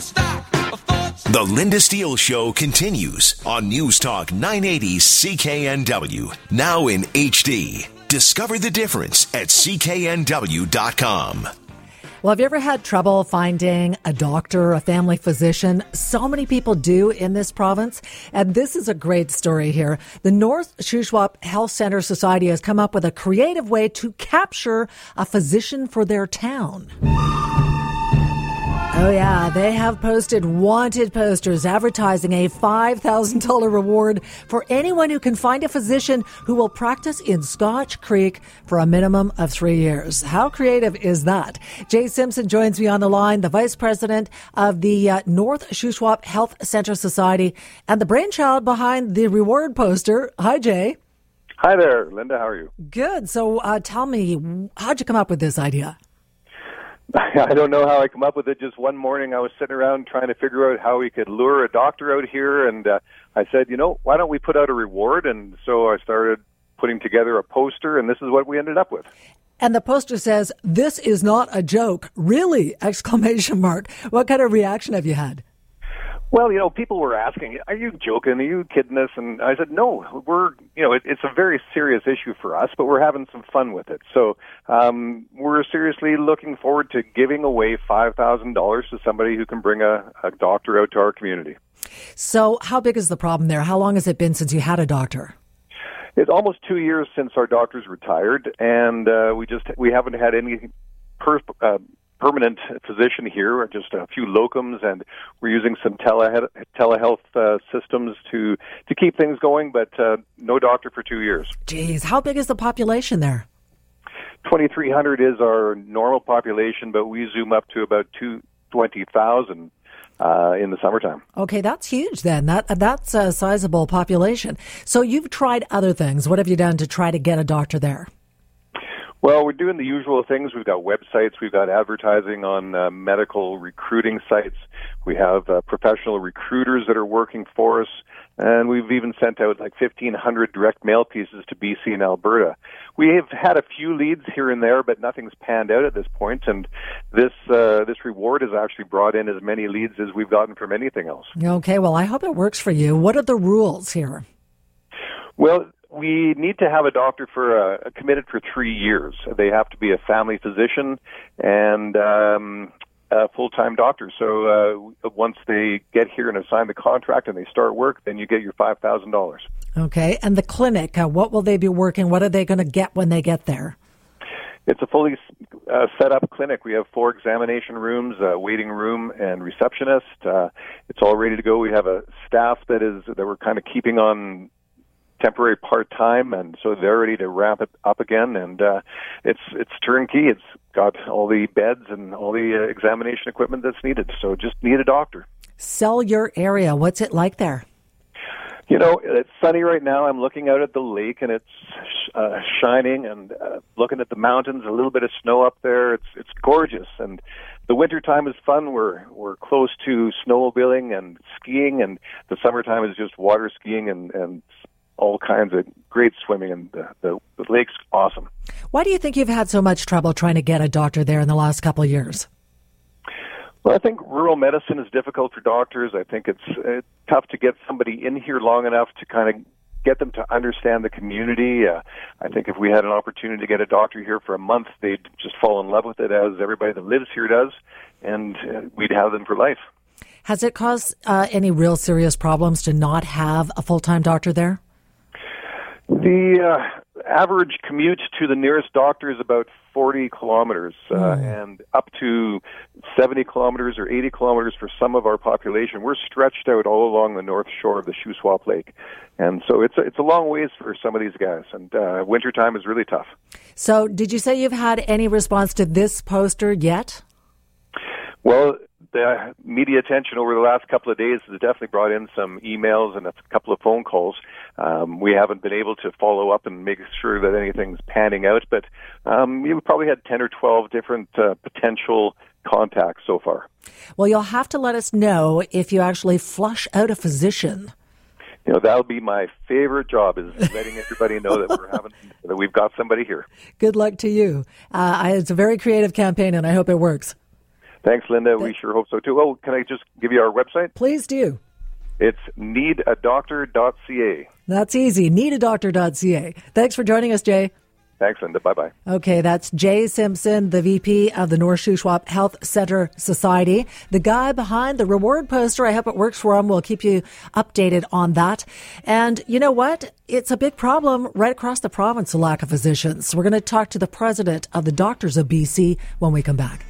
The Lynda Steele Show continues on News Talk 980 CKNW, now in HD. Discover the difference at cknw.com. Well, have you ever had trouble finding a doctor, a family physician? So many people do in this province. And this is a great story here. The North Shuswap Health Center Society has come up with a creative way to capture a physician for their town. Oh, yeah. They have posted wanted posters advertising a $5,000 reward for anyone who can find a physician who will practice in Scotch Creek for a minimum of three years. How creative is that? Jay Simpson joins me on the line, the vice president of the uh, North Shuswap Health Center Society and the brainchild behind the reward poster. Hi, Jay. Hi there, Lynda. How are you? Good. So uh, tell me, how'd you come up with this idea? I don't know how I come up with it. Just one morning, I was sitting around trying to figure out how we could lure a doctor out here, and uh, I said, you know, why don't we put out a reward? And so I started putting together a poster, and this is what we ended up with. And the poster says, "This is not a joke, really!" Exclamation mark. What kind of reaction have you had? Well, you know, people were asking, "Are you joking? Are you kidding us?" And I said, "No, we're, you know, it, it's a very serious issue for us, but we're having some fun with it. So um, we're seriously looking forward to giving away five thousand dollars to somebody who can bring a, a doctor out to our community." So, how big is the problem there? How long has it been since you had a doctor? It's almost two years since our doctor's retired, and uh, we just we haven't had any per, uh, permanent physician here, just a few locums, and we're using some tele- telehealth uh, systems to to keep things going. But uh, no doctor for two years. Geez, how big is the population there? 2,300 is our normal population, but we zoom up to about two twenty thousand uh, in the summertime. Okay, that's huge. Then that that's a sizable population. So you've tried other things. What have you done to try to get a doctor there? Well, we're doing the usual things. We've got websites, we've got advertising on uh, medical recruiting sites, we have uh, professional recruiters that are working for us, and we've even sent out like 1,500 direct mail pieces to BC and Alberta. We have had a few leads here and there, but nothing's panned out at this point, and this uh, this reward has actually brought in as many leads as we've gotten from anything else. Okay, well, I hope it works for you. What are the rules here? Well, we need to have a doctor for uh, committed for three years. They have to be a family physician and um, a full-time doctor. So uh, once they get here and sign the contract and they start work, then you get your five thousand dollars. Okay, and the clinic, uh, what will they be working? What are they going to get when they get there? It's a fully uh, set up clinic. We have four examination rooms, a waiting room, and receptionist. Uh, it's all ready to go. We have a staff that is that we're kind of keeping on temporary part time, and so they're ready to ramp it up again. And uh, it's it's turnkey. It's got all the beds and all the uh, examination equipment that's needed. So just need a doctor. Sell your area. What's it like there? You know, it's sunny right now. I'm looking out at the lake, and it's uh, shining, and uh, looking at the mountains. A little bit of snow up there. It's it's gorgeous, and the winter time is fun. We're we're close to snowmobiling and skiing, and the summertime is just water skiing and and all kinds of great swimming, and the, the, the lake's awesome. Why do you think you've had so much trouble trying to get a doctor there in the last couple of years? Well, I think rural medicine is difficult for doctors. I think it's uh, tough to get somebody in here long enough to kind of get them to understand the community. Uh, I think if we had an opportunity to get a doctor here for a month, they'd just fall in love with it as everybody that lives here does, and uh, we'd have them for life. Has it caused uh, any real serious problems to not have a full time doctor there? The uh, average commute to the nearest doctor is about 40 kilometers, uh, mm. and up to 70 kilometers or 80 kilometers for some of our population. We're stretched out all along the north shore of the Shuswap Lake, and so it's a, it's a long ways for some of these guys. And uh, wintertime is really tough. So, did you say you've had any response to this poster yet? Well, the media attention over the last couple of days has definitely brought in some emails and a couple of phone calls. Um, we haven't been able to follow up and make sure that anything's panning out, but um, we probably had 10 or 12 different uh, potential contacts so far. Well, you'll have to let us know if you actually flush out a physician you know that'll be my favorite job is letting everybody know that we're having that we've got somebody here. Good luck to you. Uh, it's a very creative campaign, and I hope it works. Thanks, Lynda. We sure hope so too. Oh, can I just give you our website? Please do. It's needadoctor.ca. That's easy. Needadoctor.ca. Thanks for joining us, Jay. Thanks, Lynda. Bye bye. Okay, that's Jay Simpson, the VP of the North Shuswap Health Center Society. The guy behind the reward poster, I hope it works for him. We'll keep you updated on that. And you know what? It's a big problem right across the province, the lack of physicians. We're going to talk to the president of the Doctors of BC when we come back.